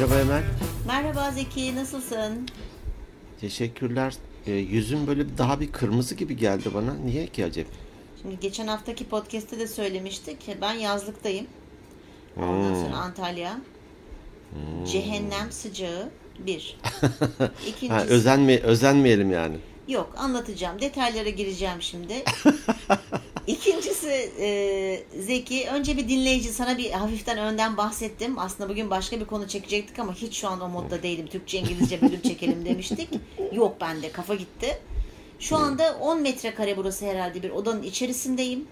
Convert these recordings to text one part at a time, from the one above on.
Merhaba Emel. Merhaba Zeki, nasılsın? Teşekkürler. Ee, yüzün böyle daha bir kırmızı gibi geldi bana. Niye ki acaba? Şimdi geçen haftaki podcast'te de söylemiştik. Ben yazlıktayım. Ondan sonra Antalya. Cehennem sıcağı bir. İkincisi Ha, özenme, özenmeyelim yani. yok anlatacağım. Detaylara gireceğim şimdi. İkincisi e, Zeki önce bir dinleyici sana bir hafiften önden bahsettim. Aslında bugün başka bir konu çekecektik ama hiç şu an o modda değilim. Türkçe İngilizce bölüm çekelim demiştik. Yok bende kafa gitti. Şu anda 10 metrekare burası herhalde bir odanın içerisindeyim.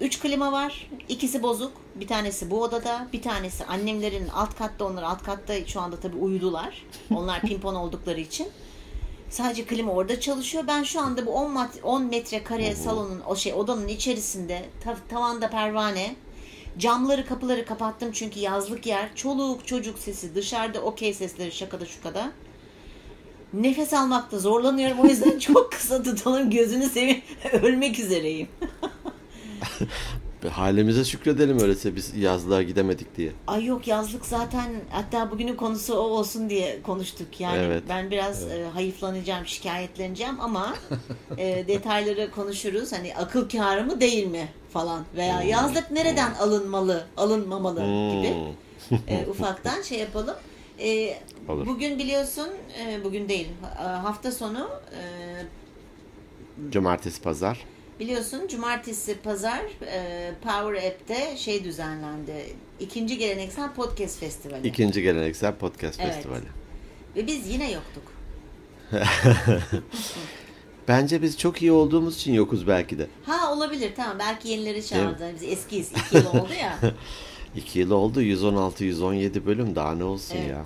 3 klima var. İkisi bozuk. Bir tanesi bu odada. Bir tanesi annemlerin alt katta. Onlar alt katta şu anda tabii uyudular. Onlar pimpon oldukları için. Sadece klima orada çalışıyor. Ben şu anda bu 10, mat- 10 metrekare salonun o şey odanın içerisinde ta- tavanda pervane. Camları kapıları kapattım çünkü yazlık yer. Çoluk çocuk sesi dışarıda okey sesleri şakada şukada. Nefes almakta zorlanıyorum. O yüzden çok kısa tutalım. Gözünü seveyim. Ölmek üzereyim. Halimize şükredelim öyleyse biz yazlığa gidemedik diye. Ay yok yazlık zaten hatta bugünün konusu o olsun diye konuştuk. Yani Evet. ben biraz e, hayıflanacağım, şikayetleneceğim ama e, detayları konuşuruz. Hani akıl kârı mı değil mi falan veya yazlık nereden alınmalı, alınmamalı gibi Hmm. e, ufaktan şey yapalım. E, Olur. bugün biliyorsun, e, bugün değil ha- hafta sonu e, Cumartesi, pazar. Biliyorsun cumartesi pazar e, Power App'te şey düzenlendi. İkinci geleneksel podcast festivali. İkinci geleneksel podcast Evet. festivali. Ve biz yine yoktuk. Bence biz çok iyi olduğumuz için yokuz belki de. Ha olabilir tamam belki yenileri çağırdı. Biz eskiyiz. iki yıl oldu ya. İki yıl oldu 116-117 bölüm daha ne olsun evet. ya.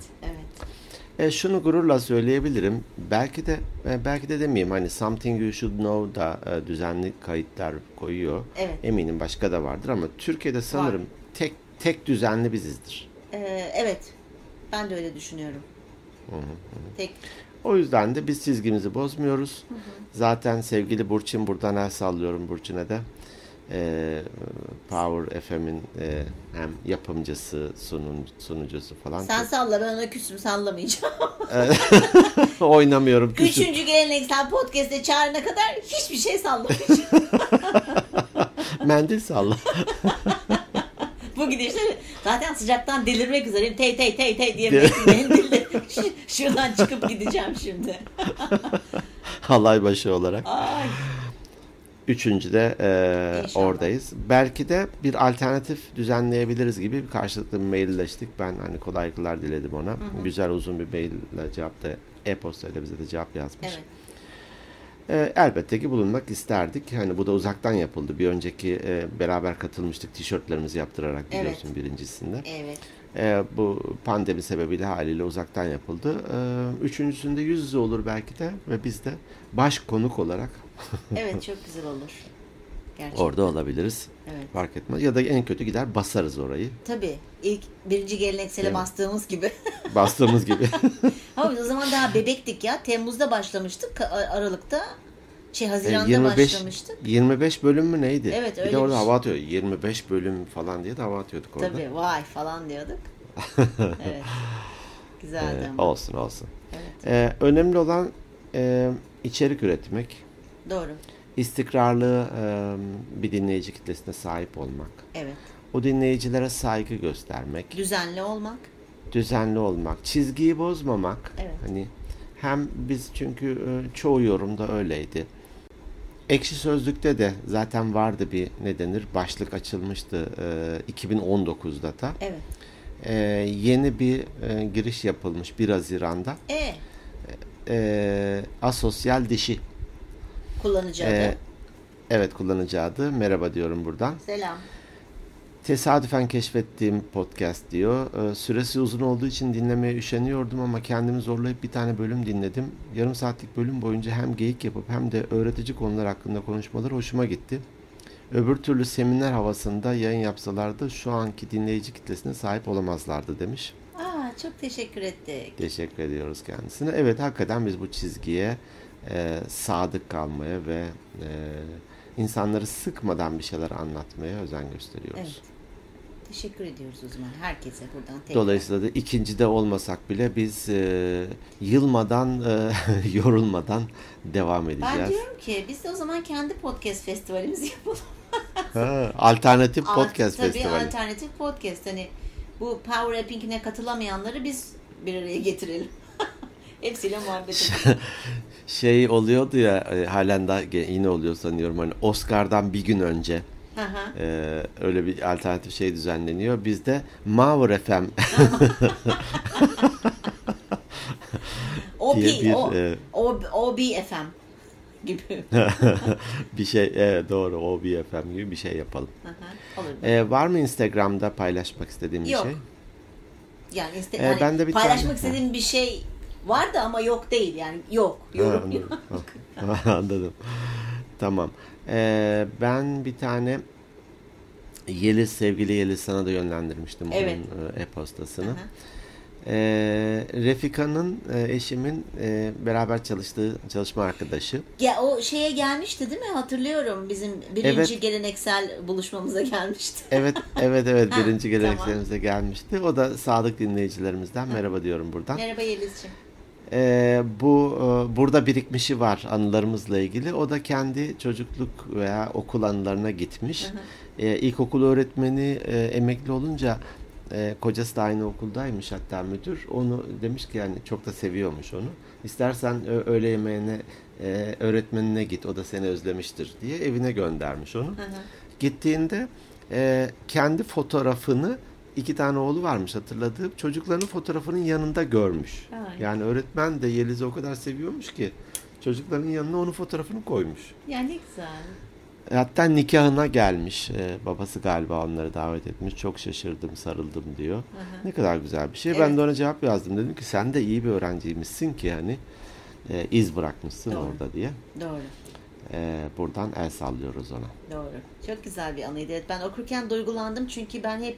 E, şunu gururla söyleyebilirim. Belki de e, belki de demeyeyim hani Something You Should Know da e, düzenli kayıtlar koyuyor. Evet. Eminim başka da vardır ama Türkiye'de sanırım tek tek düzenli bizizdir. Ee, evet. Ben de öyle düşünüyorum. Tek O yüzden de biz çizgimizi bozmuyoruz. Zaten sevgili Burçin buradan el sallıyorum Burçin'e de. E, Power FM'in e, hem yapımcısı, sunun, sunucusu falan. sen salla ben ona küsüm sallamayacağım. Oynamıyorum. küçük. Üçüncü geleneksel podcast'e çağırana kadar hiçbir şey sallamayacağım. Mendil salla. Bu gidişle zaten sıcaktan delirmek üzereyim. Tey tey tey tey diye mendille şu- şuradan çıkıp gideceğim şimdi. Halay başı olarak. Ay. Üçüncüde e, İnşallah. oradayız. Belki de bir alternatif düzenleyebiliriz gibi bir karşılıklı bir mailleştik. Ben hani kolaylıklar diledim ona. Güzel uzun bir maille cevap da e-postayla bize de cevap yazmış. Evet. E, elbette ki bulunmak isterdik. Hani bu da uzaktan yapıldı. Bir önceki e, beraber katılmıştık tişörtlerimizi yaptırarak Evet. biliyorsun birincisinde. Evet. E, bu pandemi sebebiyle haliyle uzaktan yapıldı. E, üçüncüsünde yüz yüze olur belki de ve biz de baş konuk olarak Evet çok güzel olur. Gerçekten. orada olabiliriz. Evet. Fark etmez. Ya da en kötü gider basarız orayı. Tabii. ilk birinci geleneksele Evet. bastığımız gibi. Bastığımız gibi. Ama biz o zaman daha bebektik ya. Temmuz'da başlamıştık. Aralık'ta şey E, Haziran'da 25 başlamıştık. 25 bölüm mü neydi? Evet, Bir öyle de orada bir şey. hava atıyor. 25 bölüm falan diye de hava atıyorduk orada. Tabii vay falan diyorduk. evet. Güzeldi E, ama. olsun olsun. Evet. E, önemli olan e, içerik üretmek. Doğru. istikrarlı e, bir dinleyici kitlesine sahip olmak. Evet. O dinleyicilere saygı göstermek. Düzenli olmak. düzenli olmak, çizgiyi bozmamak. Evet. Hani hem biz çünkü çoğu yorumda öyleydi. Ekşi Sözlük'te de zaten vardı bir ne denir başlık açılmıştı e, 2019'da da. Evet. E, yeni bir e, giriş yapılmış 1 Haziran'da. E E, asosyal dişi. Kullanıcı adı. E, evet kullanıcı adı. Merhaba diyorum buradan. Selam. Tesadüfen keşfettiğim podcast diyor. Ee, Süresi uzun olduğu için dinlemeye üşeniyordum ama kendimi zorlayıp bir tane bölüm dinledim. Yarım saatlik bölüm boyunca hem geyik yapıp hem de öğretici konular hakkında konuşmaları hoşuma gitti. Öbür türlü seminer havasında yayın yapsalardı şu anki dinleyici kitlesine sahip olamazlardı demiş. Aa, çok teşekkür ettik. Teşekkür ediyoruz kendisine. Evet hakikaten biz bu çizgiye e, sadık kalmaya ve e, insanları sıkmadan bir şeyler anlatmaya özen gösteriyoruz. Evet. Teşekkür ediyoruz o zaman herkese buradan tekrar. Dolayısıyla da ikincide olmasak bile biz e, yılmadan, e, yorulmadan devam edeceğiz. Ben diyorum ki biz de o zaman kendi podcast festivalimizi yapalım. Ha, alternatif Alt- podcast tabii festivali. alternatif podcast. Hani bu Power Apping'ine katılamayanları biz bir araya getirelim. Hepsiyle muhabbet edelim. Şey oluyordu ya e, halen daha yine oluyor sanıyorum hani Oscar'dan bir gün önce e, öyle bir alternatif şey düzenleniyor. Bizde Mavr FM OP, diye bir o, e, o, OBFM gibi. bir şey evet doğru OBFM gibi bir şey yapalım. Olur. E, var mı Instagram'da paylaşmak istediğim bir Yok. şey? Yani, iste, Ee, yani ben de bir paylaşmak tane- istediğim bir şey vardı ama yok değil yani yok. Ha, Yorum anladım. yok. Anladım. Tamam. E, ben bir tane Yeliz sevgili Yeliz sana da yönlendirmiştim Evet. onun e, e-postasını. Hı hı. E, Refika'nın e, eşimin e, beraber çalıştığı çalışma arkadaşı. Ya o şeye gelmişti değil mi? Hatırlıyorum bizim birinci Evet. geleneksel buluşmamıza gelmişti. Evet, evet, evet. Birinci tamam. geleneklerimize gelmişti. O da sadık dinleyicilerimizden merhaba diyorum buradan. Merhaba Yeliz'ciğim. Ee, bu e, burada birikmişi var anılarımızla ilgili. O da kendi çocukluk veya okul anılarına gitmiş. Ee, ilkokul öğretmeni e, emekli olunca e, kocası da aynı okuldaymış hatta müdür. Onu demiş ki yani çok da seviyormuş onu. İstersen ö- öğle yemeğine e, öğretmenine git o da seni özlemiştir diye evine göndermiş onu. Hı hı. Gittiğinde e, kendi fotoğrafını iki tane oğlu varmış hatırladığım çocukların fotoğrafının yanında görmüş. Ay. Yani öğretmen de Yeliz'i o kadar seviyormuş ki çocukların yanına onun fotoğrafını koymuş. Ya ne güzel. E, Hatta nikahına gelmiş. E, babası galiba onları davet etmiş. Çok şaşırdım, sarıldım diyor. Hı. Ne kadar güzel bir şey. Evet. Ben de ona cevap yazdım. Dedim ki sen de iyi bir öğrenciymişsin ki yani e, iz bırakmışsın Doğru. orada diye. Doğru. E, buradan el sallıyoruz ona. Doğru. Çok güzel bir anıydı. Evet, ben okurken duygulandım çünkü ben hep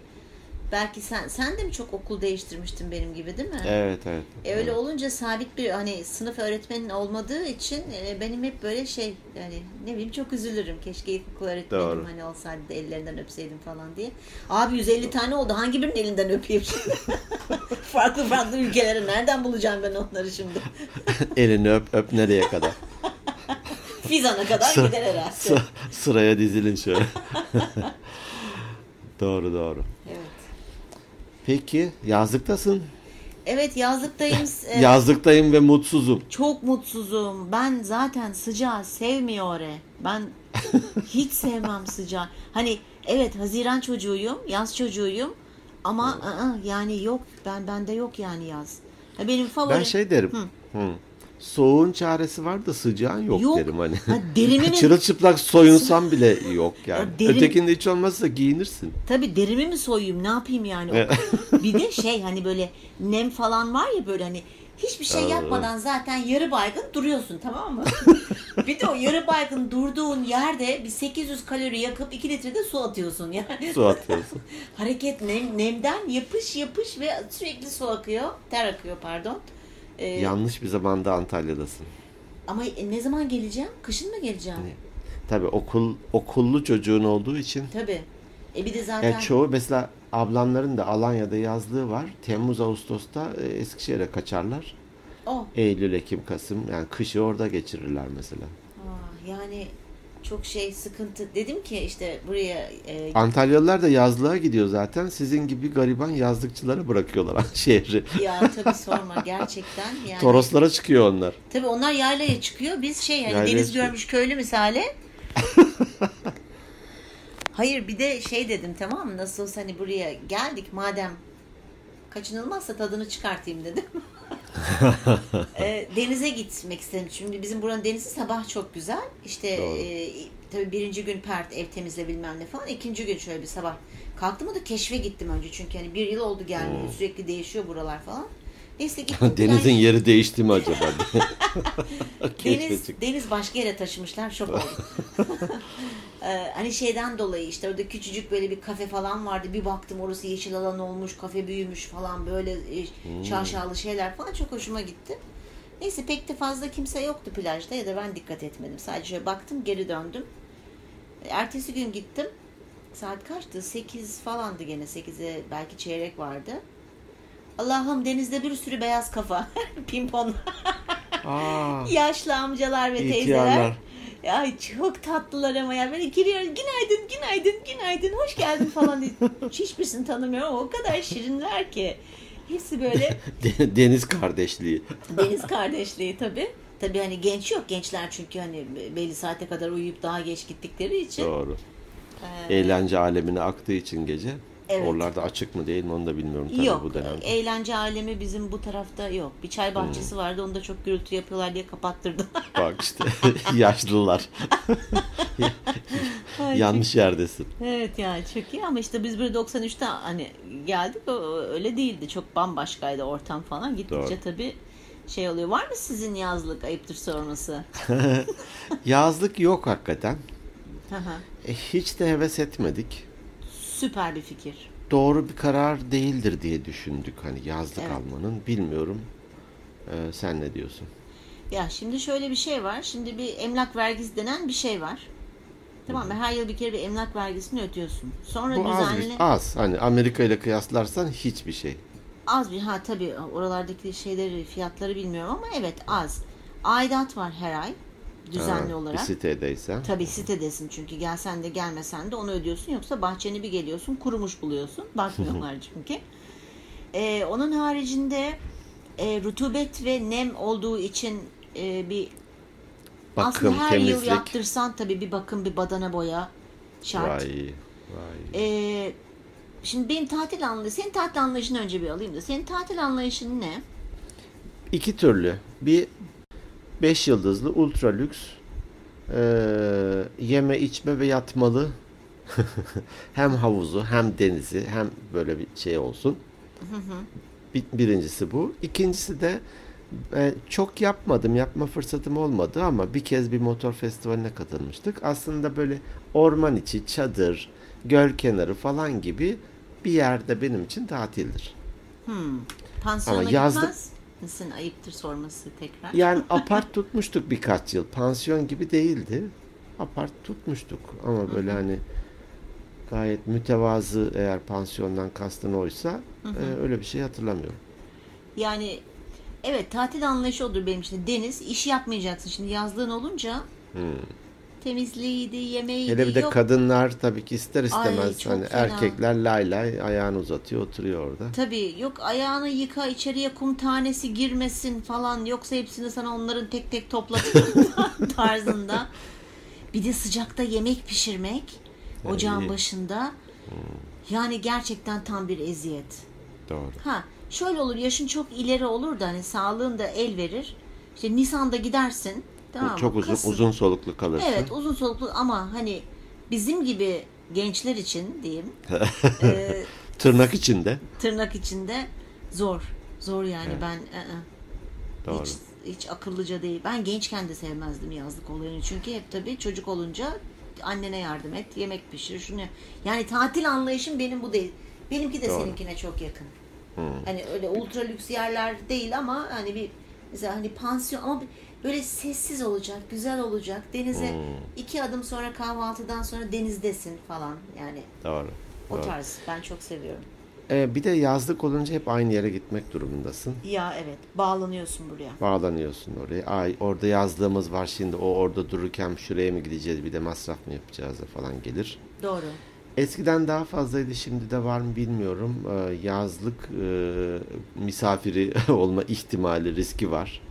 belki sen sen de mi çok okul değiştirmiştin benim gibi değil mi? Evet, evet. E öyle evet. olunca sabit bir hani sınıf öğretmenin olmadığı için e, benim hep böyle şey yani ne bileyim çok üzülürüm. Keşke ilkokul öğretmenim Doğru. hani olsaydı da ellerinden öpseydim falan diye. Abi 150 tane oldu. Hangi birinin elinden öpeyim şimdi? farklı farklı ülkelere nereden bulacağım ben onları şimdi? Elini öp öp nereye kadar? Fizan'a kadar Sıra- gider herhalde. Sı- sıraya dizilin şöyle. doğru doğru. Peki yazlıktasın. Evet yazlıktayım. Yazlıktayım ve mutsuzum. Çok mutsuzum. Ben zaten sıcağı sevmiyorum. Ben hiç sevmem sıcağı. Hani evet Haziran çocuğuyum, yaz çocuğuyum ama ı-ı, yani yok ben bende yok yani yaz. Benim favori Ben şey derim. Hı. hı, Soğuğun çaresi var da sıcağın yok, Yok. derim hani. Ha, derimi mi- Çırılçıplak soyunsam bile yok yani. Ya derim- Ötekinde hiç olmazsa giyinirsin. Tabii derimi mi soyayım ne yapayım yani? Bir de şey hani böyle nem falan var ya böyle hani hiçbir şey yapmadan zaten yarı baygın duruyorsun tamam mı? bir de o yarı baygın durduğun yerde bir 800 kalori yakıp 2 litre de su atıyorsun yani. Su atıyorsun. Hareket nem, nemden yapış yapış ve sürekli su akıyor. Ter akıyor pardon. Ee, Yanlış bir zamanda Antalya'dasın. ama ne zaman geleceğim? Kışın mı geleceğim? Tabii okul okullu çocuğun olduğu için. Tabii. E bir de zaten Yani çoğu mesela ablamların da Alanya'da yazlığı var. Temmuz Ağustos'ta e, Eskişehir'e kaçarlar. o. Eylül, Ekim, Kasım yani kışı orada geçirirler mesela. Aa, yani çok şey sıkıntı. Dedim ki işte buraya e, Antalyalılar da yazlığa gidiyor zaten. Sizin gibi gariban yazlıkçılara bırakıyorlar şehri. ya tabii sorma gerçekten. Yani, Toroslara çıkıyor onlar. Tabii onlar yaylaya çıkıyor. Biz şey hani Yaylaya deniz çıkıyor. görmüş köylü misali. Hayır bir de şey dedim tamam mı? Nasıl olsa hani buraya geldik madem kaçınılmazsa tadını çıkartayım dedim. E, denize gitmek istedim. Şimdi bizim buranın denizi sabah çok güzel. İşte Doğru. e, tabii birinci gün pert ev temizle bilmem ne falan. İkinci gün şöyle bir sabah kalktım da keşfe gittim önce. Çünkü hani bir yıl oldu gelmiyor. Sürekli değişiyor buralar falan. Neyse gittim. Denizin yeri değişti mi acaba? Deniz, deniz başka yere taşımışlar şok oldum. Ee, hani şeyden dolayı işte orada küçücük böyle bir kafe falan vardı. Bir baktım orası yeşil alan olmuş, kafe büyümüş falan böyle e, şaşalı şeyler falan çok hoşuma gitti. Neyse pek de fazla kimse yoktu plajda ya da ben dikkat etmedim. Sadece şöyle baktım geri döndüm. Ertesi gün gittim. saat kaçtı? 8 falandı gene 8'e belki çeyrek vardı. Allah'ım denizde bir sürü beyaz kafa. Pimpon. Aa, Yaşlı amcalar ve teyzeler. Ay çok tatlılar ama ya. Böyle giriyor günaydın günaydın günaydın hoş geldin falan diye. Hiçbirisini tanımıyorum ama o kadar şirinler ki. Hepsi böyle De- Deniz kardeşliği. deniz kardeşliği tabii. Tabii hani genç yok gençler çünkü hani belli saate kadar uyuyup daha geç gittikleri için. Doğru. Ee, Eğlence alemine aktığı için gece. Evet. Oralarda açık mı değil mi onu da bilmiyorum tabii Yok. bu dönemde. Eğlence alemi bizim bu tarafta yok. Bir çay bahçesi vardı. Onu da çok gürültü yapıyorlar diye kapattırdılar. Bak işte yaşlılar. Ay, Yanlış yerdesin. Evet yani çok iyi ama işte biz böyle 93'te hani geldik öyle değildi. Çok bambaşkaydı ortam falan. Gittikçe Doğru. tabii şey oluyor. Var mı sizin yazlık ayıptır sorması? Yazlık yok hakikaten. E, hiç de heves etmedik. Süper bir fikir. Doğru bir karar değildir diye düşündük hani yazlık Evet. almanın. Bilmiyorum. Ee, sen ne diyorsun? Ya şimdi şöyle bir şey var. Şimdi bir emlak vergisi denen bir şey var. Tamam mı? Her yıl bir kere bir emlak vergisini ödüyorsun. Sonra Bu az, düzenli bir, az. Hani Amerika ile kıyaslarsan hiçbir şey. Az bir ha tabii oralardaki şeyleri fiyatları bilmiyorum ama evet az. Aidat var her ay düzenli Ha, olarak. Sitedeysen. Tabii sitedesin çünkü gelsen de gelmesen de onu ödüyorsun yoksa bahçeni bir geliyorsun kurumuş buluyorsun. Bakmıyorlar çünkü. Ee, onun haricinde e, rutubet ve nem olduğu için e, bir Bakım, aslında her temizlik. yıl yaptırsan tabii bir bakım bir badana boya şart. Vay, vay. Ee, şimdi benim tatil anlayışım, senin tatil anlayışını önce bir alayım da. Senin tatil anlayışın ne? İki türlü. Bir 5 yıldızlı ultra lüks eee, yeme içme ve yatmalı hem havuzu hem denizi hem böyle bir şey olsun. Bir- Birincisi bu. İkincisi de e, çok yapmadım, yapma fırsatım olmadı ama bir kez bir motor festivaline katılmıştık. Aslında böyle orman içi, çadır, göl kenarı falan gibi bir yerde benim için tatildir. Hmm. Pansiyona Ama yazlık- gitmez misin? Ayıptır sorması tekrar. Yani apart tutmuştuk birkaç yıl. Pansiyon gibi değildi. Apart tutmuştuk ama böyle hani gayet mütevazı eğer pansiyondan kastın oysa e, öyle bir şey hatırlamıyorum. Yani evet tatil anlayışı odur benim için. Deniz, iş yapmayacaksın. Şimdi yazlığın olunca temizliğiydi, yemeğiydi. Hele bir de yok. kadınlar tabii ki ister istemez çok hani fena. erkekler lay lay ayağını uzatıyor oturuyor orada. Tabii yok ayağını yıka içeriye kum tanesi girmesin falan yoksa hepsini sana onların tek tek toplatırım tarzında. Bir de sıcakta yemek pişirmek ocağın iyi. başında. Yani gerçekten tam bir eziyet. Doğru. Ha şöyle olur yaşın çok ileri olur da hani sağlığın da el verir. İşte Nisan'da gidersin. Tamam? Çok uzun Kasım- uzun soluklu kalırsın. Evet uzun soluklu ama hani bizim gibi gençler için diyeyim e, Tırnak içinde. tırnak içinde zor. Zor yani Evet. ben ı-ı. Doğru. hiç hiç akıllıca değil. Ben gençken de sevmezdim yazlık olayını. Çünkü hep tabii çocuk olunca annene yardım et, yemek pişir, şunu. yap. Yani tatil anlayışım benim bu değil. Benimki de Doğru. seninkine çok yakın. Hani öyle ultra lüks yerler değil ama hani bir mesela hani pansiyon ama böyle sessiz olacak, güzel olacak. Denize iki adım sonra kahvaltıdan sonra denizdesin falan. Yani Doğru. o Doğru. tarz. Ben çok seviyorum. Ee, bir de yazlık olunca hep aynı yere gitmek durumundasın. Ya evet, bağlanıyorsun buraya. Bağlanıyorsun oraya. Ay orada yazlığımız var şimdi o orada dururken şuraya mı gideceğiz bir de masraf mı yapacağız da falan gelir. Doğru. Eskiden daha fazlaydı şimdi de var mı bilmiyorum. Ee, yazlık e, misafiri olma ihtimali riski var.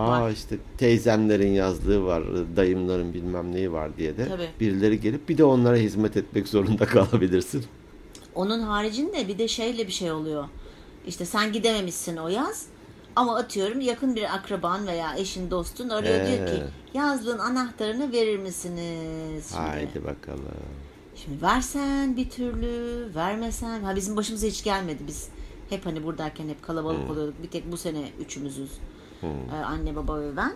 Aa Var. işte teyzemlerin yazlığı var, dayımların bilmem neyi var diye de Tabii. birileri gelip bir de onlara hizmet etmek zorunda kalabilirsin. Onun haricinde bir de şeyle bir şey oluyor. İşte sen gidememişsin o yaz. Ama atıyorum yakın bir akraban veya eşin dostun arıyor diyor ki Ee. yazlığın anahtarını verir misiniz? Şimdi, Haydi bakalım. şimdi versen bir türlü vermesen. Ha bizim başımıza hiç gelmedi. Biz hep hani buradayken hep kalabalık oluyorduk. Bir tek bu sene üçümüzüz. Ee, anne baba ve ben.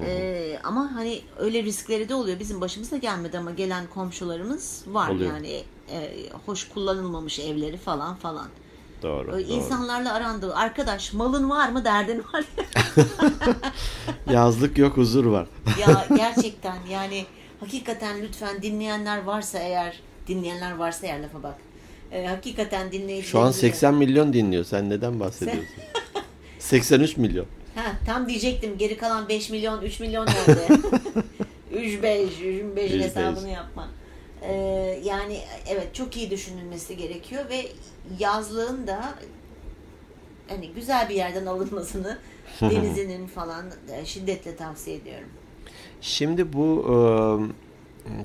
Ee, ama hani öyle riskleri de oluyor. Bizim başımıza gelmedi ama gelen komşularımız var Oluyor. yani e, hoş kullanılmamış evleri falan falan. Doğru. Doğru. İnsanlarla arandığı arkadaş malın var mı derdin var Yazlık yok huzur var. ya gerçekten yani hakikaten lütfen dinleyenler varsa eğer Dinleyenler varsa eğer lafa bak. Ee, hakikaten dinleyicilerimiz... Şu an 80 milyon dinliyor. Sen neden bahsediyorsun? 83 milyon. Ha, tam diyecektim geri kalan 5 milyon 3 milyon nerede? 3 5 3 5 Üç, hesabını yapma. Ee, yani evet çok iyi düşünülmesi gerekiyor ve yazlığın da hani güzel bir yerden alınmasını denizinin falan e, şiddetle tavsiye ediyorum. Şimdi bu e,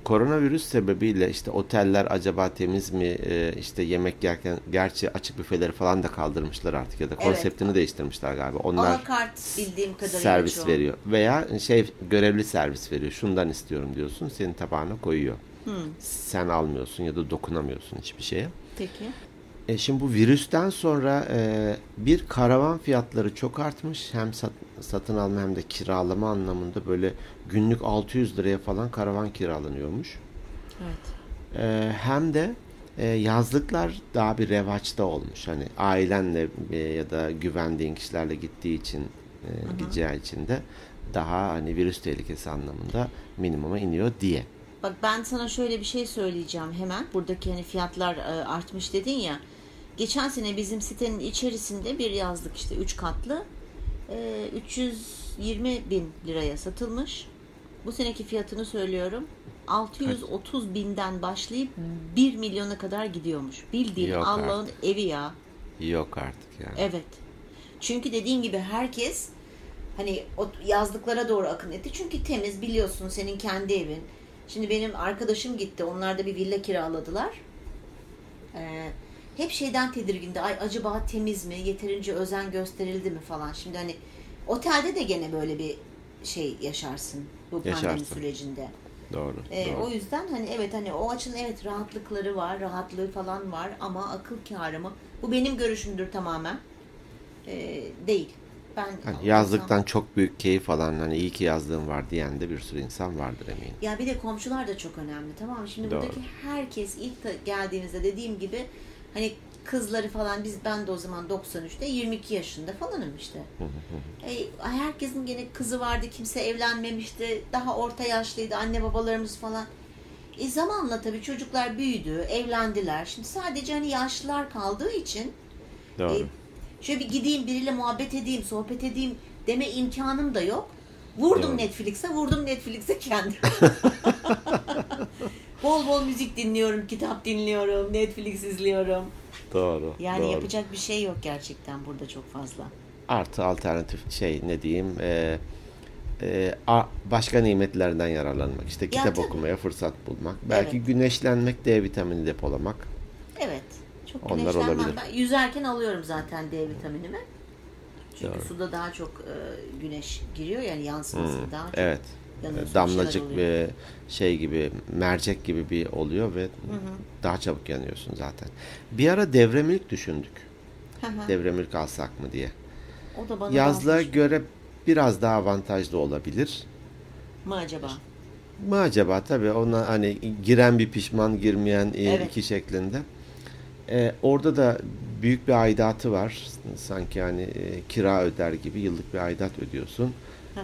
koronavirüs sebebiyle işte oteller acaba temiz mi? E, işte yemek yerken gerçi açık büfeleri falan da kaldırmışlar artık ya da Evet. konseptini değiştirmişler galiba. Onlar Alakart bildiğim kadarıyla servis şu. veriyor veya şey görevli servis veriyor. Şundan istiyorum diyorsun. Senin tabağına koyuyor. Hı, Sen almıyorsun ya da dokunamıyorsun hiçbir şeye. peki. E şimdi bu virüsten sonra e, bir karavan fiyatları çok artmış. Hem sat- satın alma hem de kiralama anlamında böyle günlük 600 liraya falan karavan kiralanıyormuş. Evet. E, hem de e, yazlıklar daha bir revaçta olmuş. Hani ailenle e, ya da güvendiğin kişilerle gittiği için e, gideceği için de daha hani virüs tehlikesi anlamında minimuma iniyor diye. Bak ben sana şöyle bir şey söyleyeceğim hemen. Buradaki hani fiyatlar e, artmış dedin ya. Geçen sene bizim sitenin içerisinde bir yazlık işte 3 katlı e, 320 bin liraya satılmış. Bu seneki fiyatını söylüyorum. 630 binden başlayıp 1 milyona kadar gidiyormuş. Bildiğin Yok Allah'ın evi ya. Yok artık yani. Evet. Çünkü dediğin gibi herkes hani o yazlıklara doğru akın etti. Çünkü temiz biliyorsun senin kendi evin. Şimdi benim arkadaşım gitti. Onlar da bir villa kiraladılar. Ee, hep şeyden tedirgindi. Ay acaba temiz mi? Yeterince özen gösterildi mi falan. Şimdi hani otelde de gene böyle bir şey yaşarsın bu pandemi Yaşarsın. sürecinde. Doğru. Ee, doğru. o yüzden hani evet hani o açın evet rahatlıkları var, rahatlığı falan var ama akıl kârı mı? Bu benim görüşümdür tamamen. Ee, değil. Ben Hani yazlıktan çok büyük keyif alan hani iyi ki yazlığım var diyen de bir sürü insan vardır eminim. Ya bir de komşular da çok önemli tamam mı? Şimdi Doğru. buradaki herkes ilk geldiğimizde dediğim gibi hani kızları falan biz ben de o zaman 93'te 22 yaşında falanım işte. E, herkesin gene kızı vardı kimse evlenmemişti daha orta yaşlıydı anne babalarımız falan. E zamanla tabii çocuklar büyüdü evlendiler. Şimdi sadece hani yaşlılar kaldığı için Doğru. E, şöyle bir gideyim biriyle muhabbet edeyim, sohbet edeyim deme imkanım da yok. Vurdum Doğru. Netflix'e, vurdum Netflix'e kendim. bol bol müzik dinliyorum, kitap dinliyorum, Netflix izliyorum. Doğru. Yani doğru. yapacak bir şey yok gerçekten burada çok fazla. Artı alternatif şey ne diyeyim e, e, a- başka nimetlerden yararlanmak. İşte kitap tabii. okumaya fırsat bulmak. Belki Evet. güneşlenmek, D vitamini depolamak. Evet. Çok Onlar olabilir. Ben yüzerken alıyorum zaten D vitaminimi. Çünkü Doğru. suda daha çok e, güneş giriyor yani yansıması daha çok. Hmm, Evet. Bir Damlacık ve şey gibi mercek gibi bir oluyor ve daha çabuk yanıyorsun zaten. Bir ara devremilk düşündük. Hı hı. Devremilk alsak mı diye. o da bana Yazlığa lazım göre biraz daha avantajlı olabilir. mı acaba? mı acaba tabii ona hani giren bir pişman girmeyen e, Evet. iki şeklinde. E, orada da büyük bir aidatı var. Sanki hani e, kira öder gibi yıllık bir aidat ödüyorsun.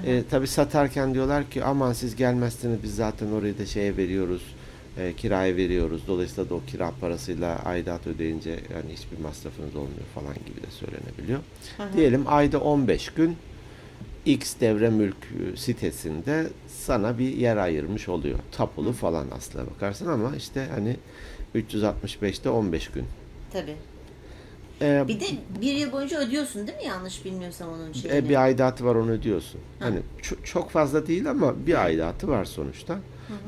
E, tabii satarken diyorlar ki aman siz gelmezseniz biz zaten orayı da şeye veriyoruz. E, kiraya veriyoruz. Dolayısıyla da o kira parasıyla aidat ödeyince yani hiçbir masrafınız olmuyor falan gibi de söylenebiliyor. Hı. Diyelim ayda 15 gün X devre mülk e, sitesinde sana bir yer ayırmış oluyor. Tapulu falan aslına bakarsın ama işte hani 365'te 15 gün. Tabii. Ee, Bir de bir yıl boyunca ödüyorsun değil mi? Yanlış bilmiyorsam onun şeyini. e, bir aidatı var onu ödüyorsun. Ha. Hani ço- çok fazla değil ama bir aidatı var sonuçta.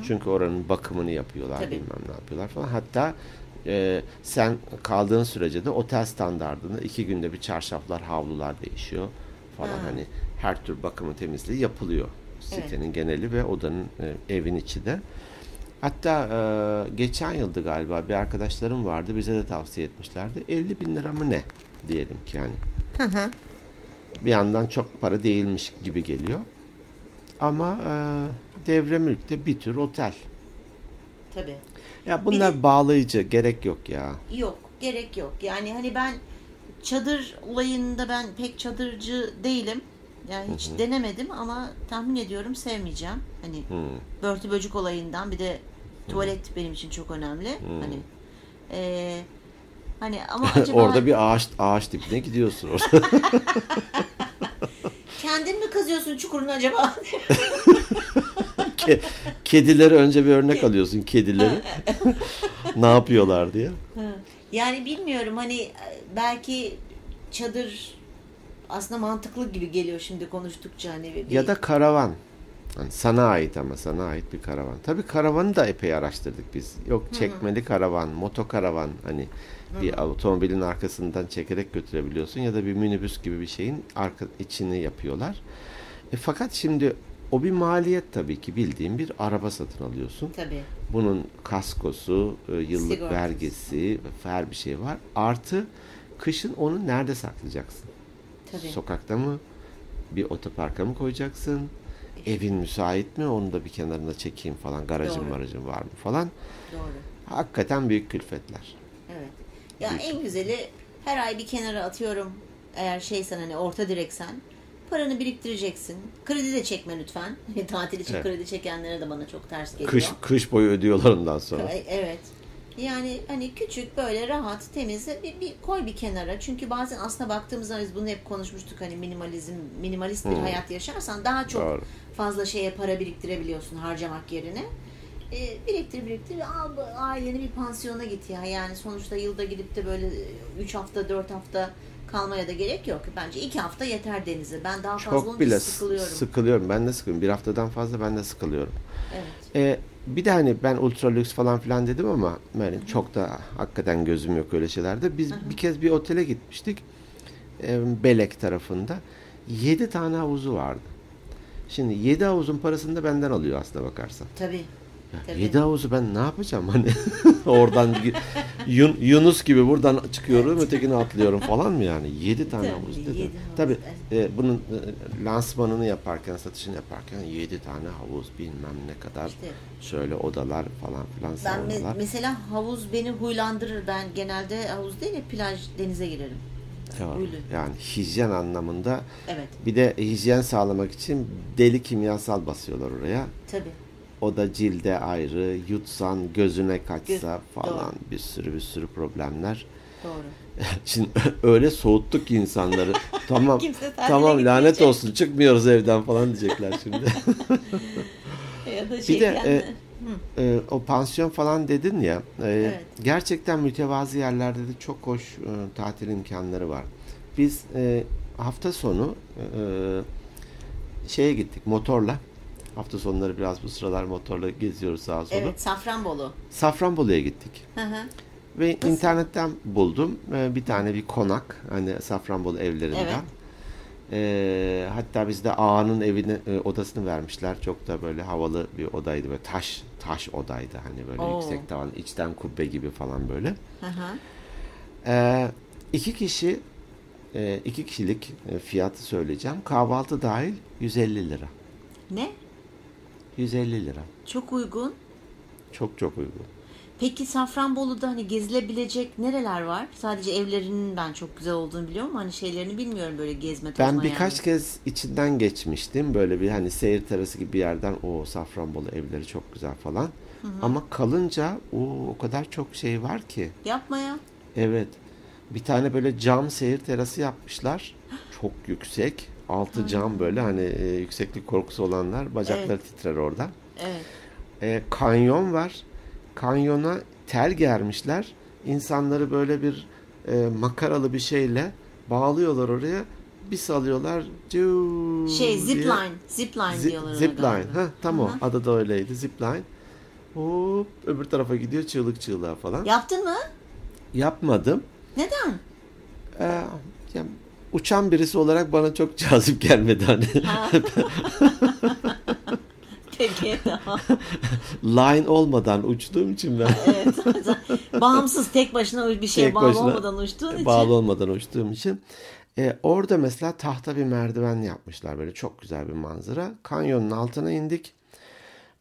Çünkü oranın bakımını yapıyorlar, Tabii. bilmem ne yapıyorlar falan. Hatta e, sen kaldığın sürece de otel standartında iki günde bir çarşaflar, havlular değişiyor falan. Ha. Hani her tür bakımı temizliği yapılıyor. Sitenin geneli ve odanın e, evin içi de. Hatta e, geçen yıldı galiba bir arkadaşlarım vardı bize de tavsiye etmişlerdi. 50 bin lira mı ne diyelim ki yani. Hı hı. Bir yandan çok para değilmiş gibi geliyor. Ama e, devre mülkte bir tür otel. Tabii. Ya bunlar bağlayıcı gerek yok ya. Yok. Gerek yok. Yani hani ben çadır olayında ben pek çadırcı değilim. Yani hiç denemedim ama tahmin ediyorum sevmeyeceğim. Hani Hmm. börtü böcük olayından bir de Tuvalet benim için çok önemli. Hmm. Hani e, hani ama acaba Orada bir ağaç ağaç dibine gidiyorsun orada. kendin mi kazıyorsun çukurunu acaba? Ke- Kedileri önce bir örnek alıyorsun kedileri. ne yapıyorlar diye. yani bilmiyorum hani belki çadır aslında mantıklı gibi geliyor şimdi konuştukça hani bir, Ya da karavan. Hani sana ait ama sana ait bir karavan. Tabii karavanı da epey araştırdık biz. Yok çekmeli karavan, motokaravan hani bir otomobilin arkasından çekerek götürebiliyorsun ya da bir minibüs gibi bir şeyin arka içini yapıyorlar. E, fakat şimdi o bir maliyet tabii ki bildiğin bir araba satın alıyorsun. tabii. Bunun kaskosu, e, yıllık Sigortası. vergisi, her bir şey var. Artı kışın onu nerede saklayacaksın? Tabii. Sokakta mı? Bir otoparka mı koyacaksın? Evin müsait mi? Onu da bir kenarına çekeyim falan. Garajın Doğru. var mı falan. Doğru. Hakikaten büyük külfetler. Evet. Ya en güzeli her ay bir kenara atıyorum. Eğer şeysen hani orta direksen paranı biriktireceksin. Kredi de çekme lütfen. Tatil için Evet. kredi çekenlere de bana çok ters geliyor. Kış kış boyu ödüyorlar ondan sonra. E- Evet. Yani hani küçük böyle rahat temiz bir, bir koy bir kenara. Çünkü bazen aslında baktığımızda biz bunu hep konuşmuştuk hani minimalizm minimalist bir Hı. hayat yaşarsan daha çok Doğru. fazla şeye para biriktirebiliyorsun harcamak yerine. E, biriktir biriktir al aileni bir pansiyona git ya. Yani sonuçta yılda gidip de böyle 3 hafta 4 hafta kalmaya da gerek yok. Bence 2 hafta yeter denize. Ben daha fazla Çok bile sıkılıyorum. sıkılıyorum. Ben de sıkılıyorum. Bir haftadan fazla ben de sıkılıyorum. evet. E, bir de hani ben ultra lüks falan filan dedim ama yani çok da hakikaten gözüm yok öyle şeylerde. Biz bir kez bir otele gitmiştik. Belek tarafında. 7 tane havuzu vardı. Şimdi 7 havuzun parasını da benden alıyor aslına bakarsan. Tabii. Tabii. 7 havuzu ben ne yapacağım hani oradan Yun- Yunus gibi buradan çıkıyorum ötekine atlıyorum falan mı yani 7 tane Tabii, havuz yedi dedim. evet. e, bunun e, lansmanını yaparken satışını yaparken 7 tane havuz bilmem ne kadar İşte. şöyle odalar falan filan Ben me- mesela havuz beni huylandırır. Ben genelde havuz değil de plaj denize girerim. Huylu. yani hijyen anlamında Evet. bir de hijyen sağlamak için deli kimyasal basıyorlar oraya. Tabii. O da cilde ayrı, yutsan gözüne kaçsa falan doğru. bir sürü bir sürü problemler. Doğru. Şimdi öyle soğuttuk ki insanları. tamam tamam lanet olsun çıkmıyoruz evden falan diyecekler şimdi. Ya da şey bir de e, e, o pansiyon falan dedin ya. e, Evet. Gerçekten mütevazı yerlerde de çok hoş e, tatil imkanları var. Biz e, hafta sonu e, şeye gittik motorla. Hafta sonları biraz bu sıralar motorla geziyoruz sağa sola. Evet, Safranbolu. Safranbolu'ya gittik. Hı hı. Ve internetten buldum Ee, bir tane bir konak hani Safranbolu evlerinden. Evet. Ee, hatta bizde ağanın evini e, odasını vermişler. Çok da böyle havalı bir odaydı böyle taş taş odaydı hani böyle Oo. yüksek tavan içten kubbe gibi falan böyle. Hı hı. Ee, iki kişi e, iki kişilik e, fiyatı söyleyeceğim. Kahvaltı dahil 150 lira. Ne? 150 lira. Çok uygun. Çok çok uygun. Peki Safranbolu'da hani gezilebilecek nereler var? Sadece evlerinin ben çok güzel olduğunu biliyorum hani şeylerini bilmiyorum böyle gezme tozma Ben birkaç yani. kez içinden geçmiştim. Böyle bir hani seyir terası gibi bir yerden o Safranbolu evleri çok güzel falan. Ama kalınca o, o kadar çok şey var ki. Yapma ya. Evet. Bir tane böyle cam seyir terası yapmışlar. Çok yüksek. Altı cam böyle hani e, yükseklik korkusu olanlar bacakları titrer orada. Evet. E, kanyon var. Kanyona tel germişler. İnsanları böyle bir e, makaralı bir şeyle bağlıyorlar oraya. Bir salıyorlar. Cıuu Şey zipline. Zipline Zi- diyorlar Zipline. Ha, tam o. Hı hı. Adı da öyleydi. Zipline. Hop öbür tarafa gidiyor çığlık çığlığa falan. Yaptın mı? Yapmadım. Neden? Ee, ya, uçan birisi olarak bana çok cazip gelmedi hani. Peki tamam. Line olmadan uçtuğum için ben. Evet. Bağımsız tek başına bir şeye Tek bağlı başına olmadan uçtuğun için. Bağlı olmadan uçtuğum için. Ee, orada mesela tahta bir merdiven yapmışlar böyle çok güzel bir manzara. Kanyonun altına indik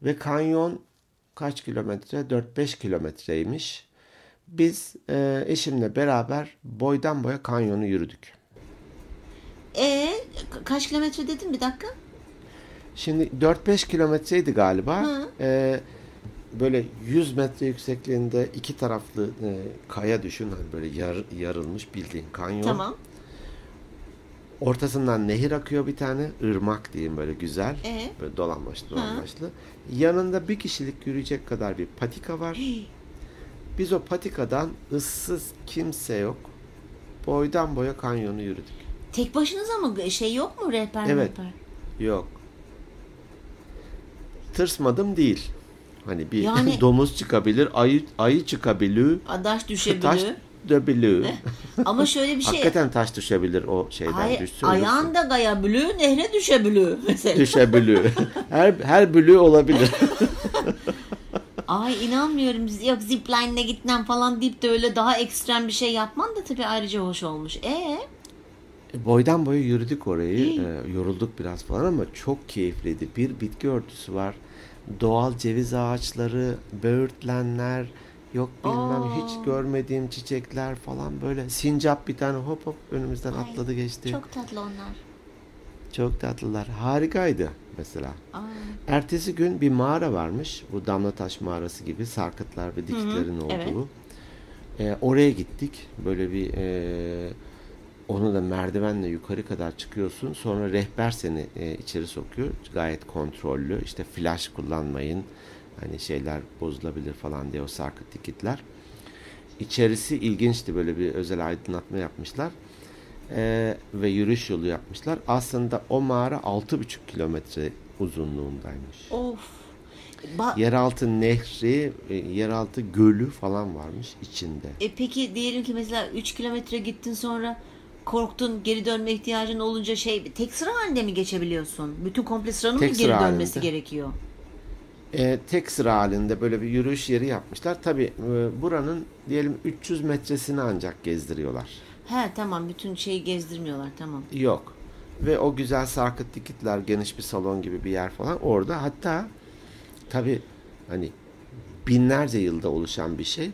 ve kanyon kaç kilometre? 4-5 kilometreymiş. Biz e, eşimle beraber boydan boya kanyonu yürüdük. Ee, kaç kilometre dedin bir dakika? Şimdi 4-5 kilometreydi galiba. Hı. Ee, böyle 100 metre yüksekliğinde iki taraflı e, kaya düşün. Hani böyle yar, yarılmış bildiğin kanyon. Tamam. Ortasından nehir akıyor bir tane. ırmak diyeyim böyle güzel. Ee? Böyle dolanmaçlı dolanmaçlı. Yanında bir kişilik yürüyecek kadar bir patika var. Biz o patikadan ıssız kimse yok. Boydan boya kanyonu yürüdük. Tek başınıza mı şey yok mu rehber Evet. rehber? Yok. Tırsmadım değil. Hani bir Yani- domuz çıkabilir, ayı ayı çıkabilir, Adaş düşebilir. taş döbülür. Ama şöyle bir şey. Hakikaten taş düşebilir o şeyden Hayır, düşsün. ayağın da kayabiliyor, nehre düşebiliyor mesela. düşebiliyor. her her bülü olabilir. Ay inanmıyorum. Yok zipline'le gitmem falan deyip de öyle daha ekstrem bir şey yapman da tabii ayrıca hoş olmuş. E Boydan boya yürüdük orayı. Ee, yorulduk biraz falan ama çok keyifliydi. Bir bitki örtüsü var. Doğal ceviz ağaçları, böğürtlenler, yok bilmem Aa. hiç görmediğim çiçekler falan böyle. Sincap bir tane hop hop önümüzden Ay, atladı geçti. Çok, çok tatlı onlar. tatlılar. Harikaydı mesela. Aa, Ertesi gün bir mağara varmış. Bu Damlataş mağarası gibi sarkıtlar ve dikitlerin olduğu. evet. Ee, oraya gittik. Böyle bir e, onu da merdivenle yukarı kadar çıkıyorsun. Sonra rehber seni e, içeri sokuyor. Gayet kontrollü. İşte flash kullanmayın. Hani şeyler bozulabilir falan diye o sarkıt dikitler. İçerisi ilginçti. Böyle bir özel aydınlatma yapmışlar. Ee, ve yürüyüş yolu yapmışlar. Aslında o mağara 6,5 kilometre uzunluğundaymış. of. Ba- Yeraltı nehri, e, yeraltı gölü falan varmış içinde. e peki diyelim ki mesela 3 kilometre gittin sonra korktun geri dönme ihtiyacın olunca şey tek sıra halinde mi geçebiliyorsun? Bütün komple sıranın Tek mı geri sıra dönmesi halinde. gerekiyor? E, tek sıra halinde böyle bir yürüyüş yeri yapmışlar. Tabi buranın diyelim 300 metresini ancak gezdiriyorlar. He tamam bütün şeyi gezdirmiyorlar tamam. Yok. Ve o güzel sarkıt dikitler, geniş bir salon gibi bir yer falan orada. Hatta tabi hani binlerce yılda oluşan bir şey.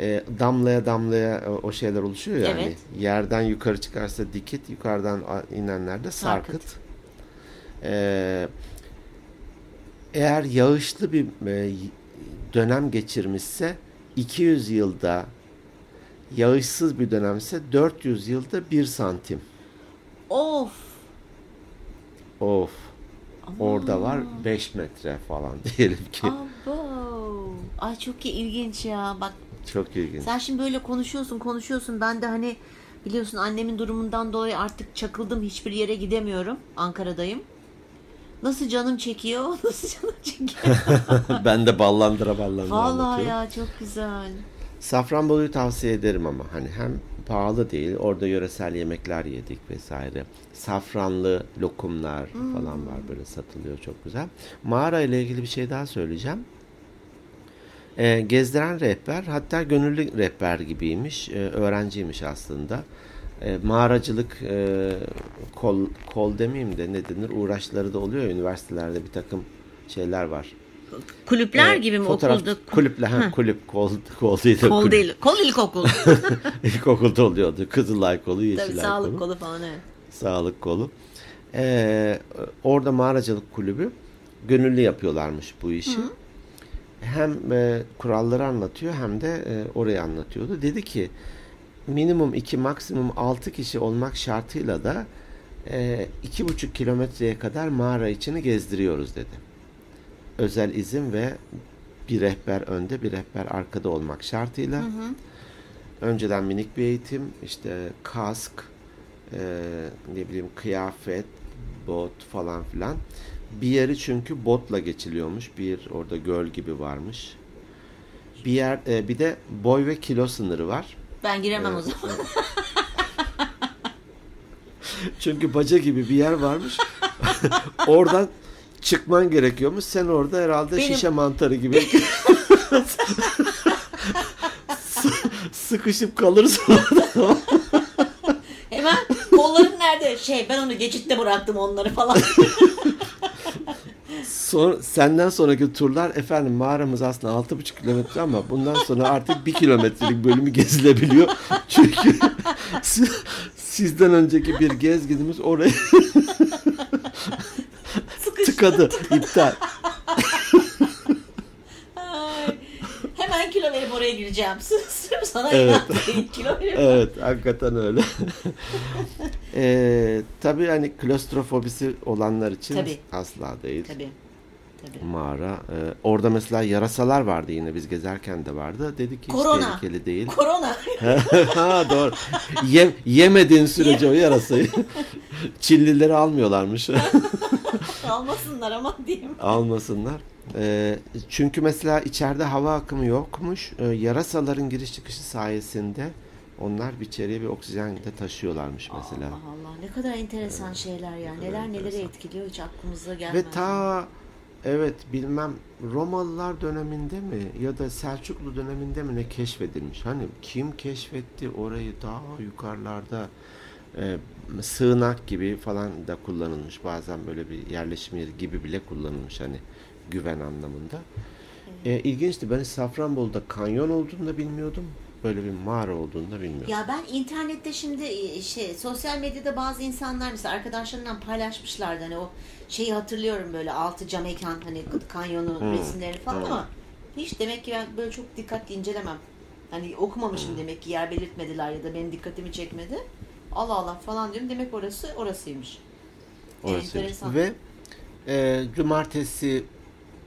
E, damlaya damlaya o- o şeyler oluşuyor yani. Evet. Yerden yukarı çıkarsa dikit, yukarıdan inenlerde sarkıt. Sarkıt. E, eğer yağışlı bir e, dönem geçirmişse 200 yılda yağışsız bir dönemse 400 yılda 1 santim. Of. Of. Orada var 5 metre falan diyelim ki. Abo. Ay çok ilginç ya. Bak Çok ilginç. sen şimdi böyle konuşuyorsun konuşuyorsun. Ben de hani biliyorsun annemin durumundan dolayı artık çakıldım. Hiçbir yere gidemiyorum. Ankara'dayım. Nasıl canım çekiyor? Nasıl canım çekiyor? ben de ballandıra ballandıra Vallahi ya çok güzel. Safranbolu'yu tavsiye ederim ama hani hem pahalı değil orada yöresel yemekler yedik vesaire. Safranlı lokumlar falan var böyle satılıyor çok güzel. Mağara ile ilgili bir şey daha söyleyeceğim. Ee, gezdiren rehber hatta gönüllü rehber gibiymiş. Ee, öğrenciymiş aslında. Ee, mağaracılık e, kol, kol demeyeyim de ne denir uğraşları da oluyor üniversitelerde bir takım şeyler var. Kulüpler Ee, gibi mi fotoğraf- okulda? Kulüple, ha, kulüp, kol, kol değil de Kol kulüp. değil. Kol ilkokul. İlkokulda oluyordu. Kızılay kolu, Tabii Yeşilay sağlık kolu. kolu falan evet. Sağlık kolu. Ee, orada mağaracılık kulübü gönüllü yapıyorlarmış bu işi. Hem e, kuralları anlatıyor hem de e, orayı anlatıyordu. Dedi ki minimum 2 maksimum 6 kişi olmak şartıyla da e, iki buçuk kilometreye kadar mağara içini gezdiriyoruz dedi. Özel izin ve bir rehber önde bir rehber arkada olmak şartıyla. Önceden minik bir eğitim, işte kask, e, ne bileyim kıyafet, bot falan filan. Bir yeri çünkü botla geçiliyormuş. Bir orada göl gibi varmış. Bir yer, e, bir de boy ve kilo sınırı var. Ben giremem o zaman. Çünkü baca gibi bir yer varmış. Oradan çıkman gerekiyormuş. Sen orada herhalde Benim- şişe mantarı gibi sıkışıp kalırsın. Hemen kolların nerede? Şey ben onu geçitte bıraktım onları falan. Sonra, senden sonraki turlar efendim mağaramız aslında 6,5 kilometre ama bundan sonra artık 1 kilometrelik bölümü gezilebiliyor. Çünkü siz- sizden önceki bir gezginimiz oraya tıkadı, iptal. Hemen kilo verip oraya gireceğim. Sırf sana Evet. kilo verip. evet hakikaten öyle. ee, tabii hani klostrofobisi olanlar için Tabii. asla değil. Tabii. Tabii. Mağara. Ee, orada mesela yarasalar vardı yine biz gezerken de vardı. Dedik ki hiç Korona. tehlikeli değil. Korona. ha doğru. Yem, yemediğin sürece o yarasayı Çillileri almıyorlarmış. Almasınlar ama diyeyim. Almasınlar. Ee, çünkü mesela içeride hava akımı yokmuş. Ee, yarasaların giriş çıkışı sayesinde onlar bir içeriye bir oksijen de taşıyorlarmış mesela. Allah Allah ne kadar enteresan şeyler ya. Neler neleri etkiliyor hiç aklımıza gelmez. Ve ta evet bilmem Romalılar döneminde mi ya da Selçuklu döneminde mi ne keşfedilmiş? Hani kim keşfetti orayı daha yukarılarda e, sığınak gibi falan da kullanılmış. Bazen böyle bir yerleşim yeri gibi bile kullanılmış hani güven anlamında. E, ilginçti. Ben Safranbolu'da kanyon olduğunu da bilmiyordum. Böyle bir mağara olduğunu da bilmiyordum. Ya ben internette şimdi e, şey sosyal medyada bazı insanlar mesela arkadaşlarından paylaşmışlardı hani o şeyi hatırlıyorum böyle altı cam mekan hani kanyonu Hmm. resimlerini falan ama hiç demek ki ben böyle çok dikkatli incelemem. Hani okumamışım Hmm. demek ki yer belirtmediler ya da benim dikkatimi çekmedi. Allah Allah falan diyorum demek orası orasıymış. Orası. Enteresan. Ve e, cumartesi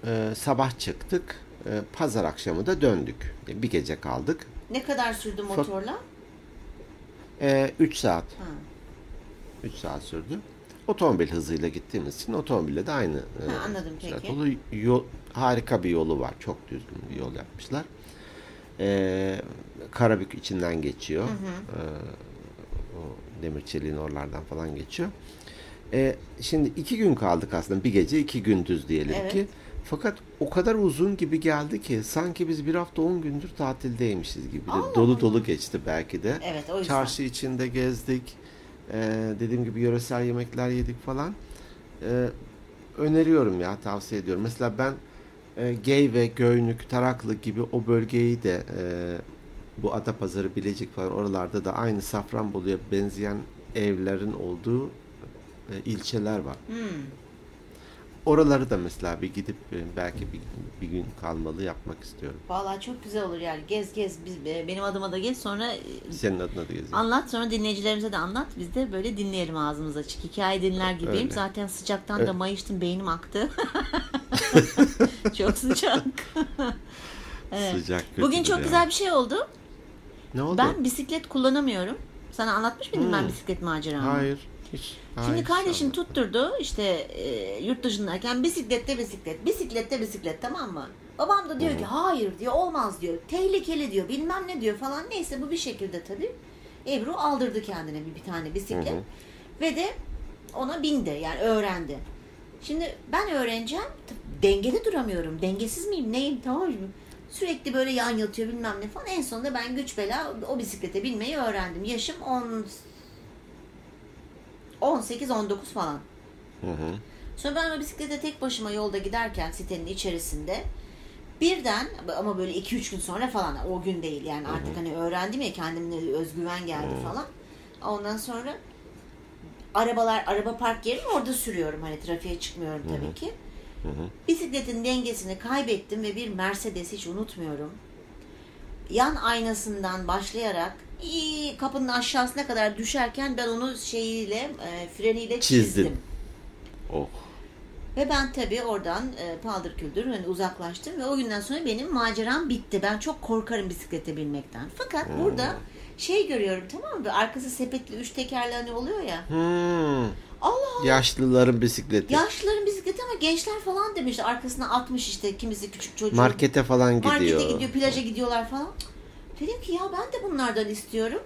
e, sabah çıktık. E, pazar akşamı da döndük. E, bir gece kaldık. Ne kadar sürdü motorla? 3 saat. Ha. 3 saat sürdü. Otomobil hızıyla gittiğimiz için otomobille de aynı. e, Ha, anladım, sürat peki. oldu. Yol, harika bir yolu var. Çok düzgün bir yol yapmışlar. E, Karabük içinden geçiyor. E, o demir çeliğin oralardan falan geçiyor. E, şimdi iki gün kaldık aslında. Bir gece iki gündüz diyelim Evet. ki. Fakat o kadar uzun gibi geldi ki sanki biz bir hafta on gündür tatildeymişiz gibi. Allah dolu Allah. dolu geçti belki de. Evet o yüzden. Çarşı içinde gezdik. Ee, dediğim gibi yöresel yemekler yedik falan. Ee, öneriyorum ya tavsiye ediyorum. Mesela ben e, Gey ve Göynük, Taraklı gibi o bölgeyi de e, bu Adapazarı, Bilecik falan oralarda da aynı Safranbolu'ya benzeyen evlerin olduğu e, ilçeler var. Hmm. Oraları da mesela bir gidip e, belki bir, bir gün kalmalı yapmak istiyorum. Vallahi çok güzel olur yani gez gez biz e, benim adıma da gez sonra e, Senin adına da gezeyim. Anlat sonra dinleyicilerimize de anlat. Biz de böyle dinleyelim ağzımız açık. Hikaye dinler gibiyim. Öyle. Zaten sıcaktan da mayıştım beynim aktı. çok sıcak. Evet. Sıcak Bugün çok ya. güzel bir şey oldu. Ne oldu? Ben bisiklet kullanamıyorum. Sana anlatmış mıydım ben Hmm. bisiklet maceramı? Hayır. Hiç. Şimdi Hayır, kardeşim inşallah. tutturdu işte e, yurt dışındayken bisiklette bisiklet, bisiklette bisiklet tamam mı? Babam da diyor ki hayır diyor olmaz diyor. Tehlikeli diyor bilmem ne diyor falan. Neyse bu bir şekilde tabii. Ebru aldırdı kendine bir, bir tane bisiklet. Hı hı. Ve de ona bindi yani öğrendi. Şimdi ben öğreneceğim dengede duramıyorum. Dengesiz miyim neyim tamam mı? Sürekli böyle yan yatıyor bilmem ne falan. En sonunda ben güç bela o bisiklete binmeyi öğrendim. Yaşım 10 18-19 falan. Hı hı. Sonra ben bisiklete tek başıma yolda giderken sitenin içerisinde birden ama böyle 2-3 gün sonra falan o gün değil yani artık hani öğrendim ya kendimle özgüven geldi falan. Ondan sonra arabalar araba park yerim orada sürüyorum hani trafiğe çıkmıyorum tabii ki. Hı hı. Bisikletin dengesini kaybettim ve bir Mercedes hiç unutmuyorum. Yan aynasından başlayarak iyi kapının aşağısına kadar düşerken ben onu şeyiyle e, freniyle Çizdin. çizdim. Oh. Ve ben tabii oradan e, paldır küldür hani uzaklaştım ve o günden sonra benim maceram bitti. Ben çok korkarım bisiklete binmekten. Fakat Hmm. burada şey görüyorum tamam mı? Arkası sepetli üç tekerli hani oluyor ya. Hmm. Allah Yaşlıların bisikleti. Yaşlıların bisikleti ama gençler falan demiş. Arkasına atmış işte kimisi küçük çocuğu. Markete falan gidiyor. Markete gidiyor, plaja gidiyorlar falan. Dedim ki ya ben de bunlardan istiyorum.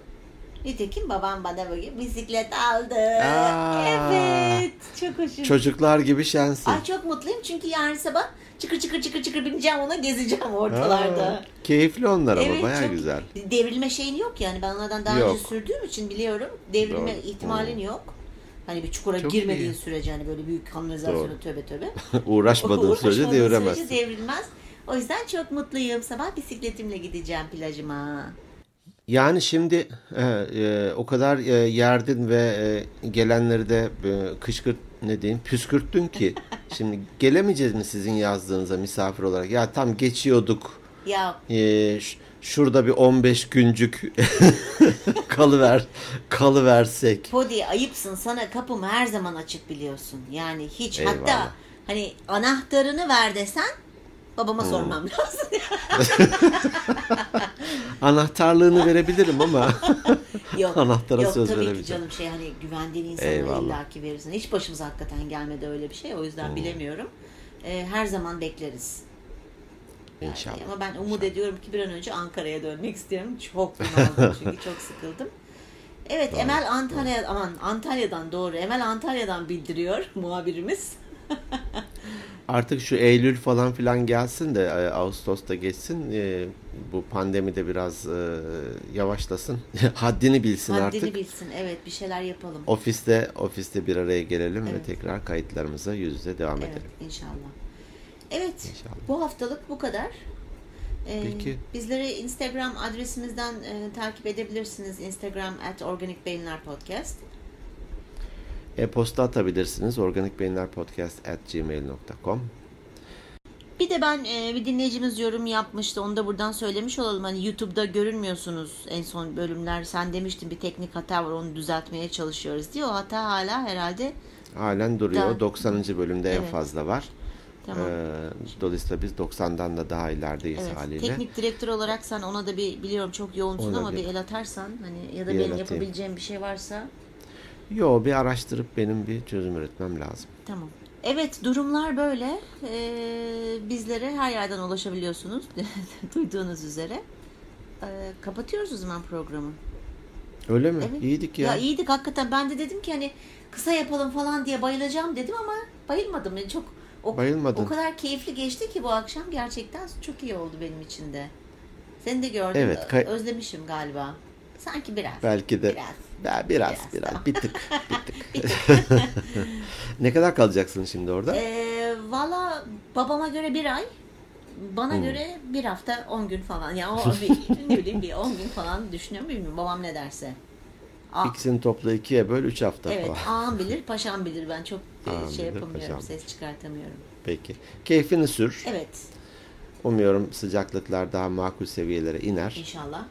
Nitekim babam bana böyle bisiklet aldı. Aa. Evet. Çok hoşum. Çocuklar gibi şensin. Ay çok mutluyum çünkü yarın sabah çıkır çıkır çıkır çıkır bineceğim ona gezeceğim ortalarda. Aa, keyifli onlar ama Evet, baya güzel. Devrilme şeyin yok yani ben onlardan daha Yok. önce sürdüğüm için biliyorum. Devrilme Doğru. ihtimalin yok. Hani bir çukura Çok girmediğin iyi. sürece hani böyle büyük kanalizasyona Doğru. töbe töbe. Uğraşmadığın sürece deviremezsin. sürece devrilmez. O yüzden çok mutluyum. Sabah bisikletimle gideceğim plajıma. Yani şimdi e, e, o kadar e, yerdin ve e, gelenleri de e, kışkırt ne diyeyim püskürttün ki şimdi gelemeyeceğiz mi sizin yazdığınıza misafir olarak? Ya tam geçiyorduk Ya ş- şurada bir 15 güncük kalıver kalıversek. Podi ayıpsın sana kapım her zaman açık biliyorsun. Yani hiç hatta Eyvallah. hani anahtarını ver desen babama sormam lazım. Anahtarlığını verebilirim ama yok, Anahtara yok, söz tabii ki veremeyeceğim. canım şey hani güvendiğin insanlara illaki verirsin. Hiç başımıza hakikaten gelmedi öyle bir şey. O yüzden bilemiyorum. Ee, her zaman bekleriz. Yani İnşallah. Ama ben umut ediyorum ki bir an önce Ankara'ya dönmek istiyorum. Çok bunaldım çünkü çok sıkıldım. Evet Emel Antalya aman Antalya'dan doğru. Emel Antalya'dan bildiriyor muhabirimiz. Artık şu Eylül falan filan gelsin de e, Ağustos'ta geçsin. E, bu pandemi de biraz e, yavaşlasın. Haddini bilsin Haddini artık. bilsin. Evet bir şeyler yapalım. Ofiste ofiste bir araya gelelim Evet. ve tekrar kayıtlarımıza yüz yüze devam Evet edelim. inşallah. Evet İnşallah. bu haftalık bu kadar. Ee, Peki. Bizleri Instagram adresimizden e, takip edebilirsiniz. Instagram at Organik Beyinler Podcast. E-posta atabilirsiniz. organikbeyinlerpodcast@gmail.com. Bir de ben e, bir dinleyicimiz yorum yapmıştı. Onu da buradan söylemiş olalım. Hani YouTube'da görünmüyorsunuz en son bölümler. Sen demiştin bir teknik hata var onu düzeltmeye çalışıyoruz diye. O hata hala herhalde Halen duruyor. Da- 90. bölümde en Evet. fazla var. tamam. Ee, dolayısıyla biz 90'dan da daha ilerideyiz Evet. haliyle. Teknik direktör olarak sen ona da bir biliyorum çok yoğunsun Ona ama bir- bir el atarsan hani ya da Bir benim yapabileceğim bir şey varsa Yo bir araştırıp benim bir çözüm üretmem lazım. Tamam. Evet durumlar böyle. Ee, bizlere her yerden ulaşabiliyorsunuz. Duyduğunuz üzere. Ee, kapatıyoruz o zaman programı. Öyle mi? Evet. İyiydik ya. Ya iyiydik hakikaten. Ben de dedim ki hani kısa yapalım falan diye bayılacağım dedim ama bayılmadım. Yani çok o, Bayılmadın. o kadar keyifli geçti ki bu akşam gerçekten çok iyi oldu benim için de. Seni de gördüm. Evet, kay- Özlemişim galiba. Sanki biraz. Belki de Biraz. Ya biraz Biraz, biraz, tamam. bir tık bir tık. ne kadar kalacaksın şimdi orada? Ee, Valla babama göre bir ay, bana Hmm. göre bir hafta 10 gün falan. Yani o bir, ne bileyim bir 10 gün falan düşünüyorum. Bilmiyorum babam ne derse. A- İkisini topla ikiye böl 3 hafta evet falan. ağam bilir, paşam bilir. Ben çok e, Ağam şey bilir, yapamıyorum, paşam. ses çıkartamıyorum. Peki. Keyfini sür. Evet Umuyorum sıcaklıklar daha makul seviyelere iner. inşallah.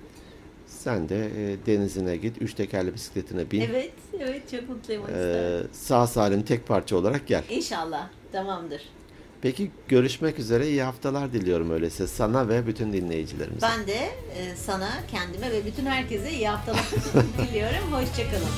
Sen de e, denizine git. Üç tekerli bisikletine bin. Evet, evet çok mutluyum. Ee, sağ salim tek parça olarak gel. İnşallah tamamdır. Peki görüşmek üzere. iyi haftalar diliyorum öyleyse sana ve bütün dinleyicilerimize. Ben de e, sana, kendime ve bütün herkese iyi haftalar diliyorum. Hoşçakalın.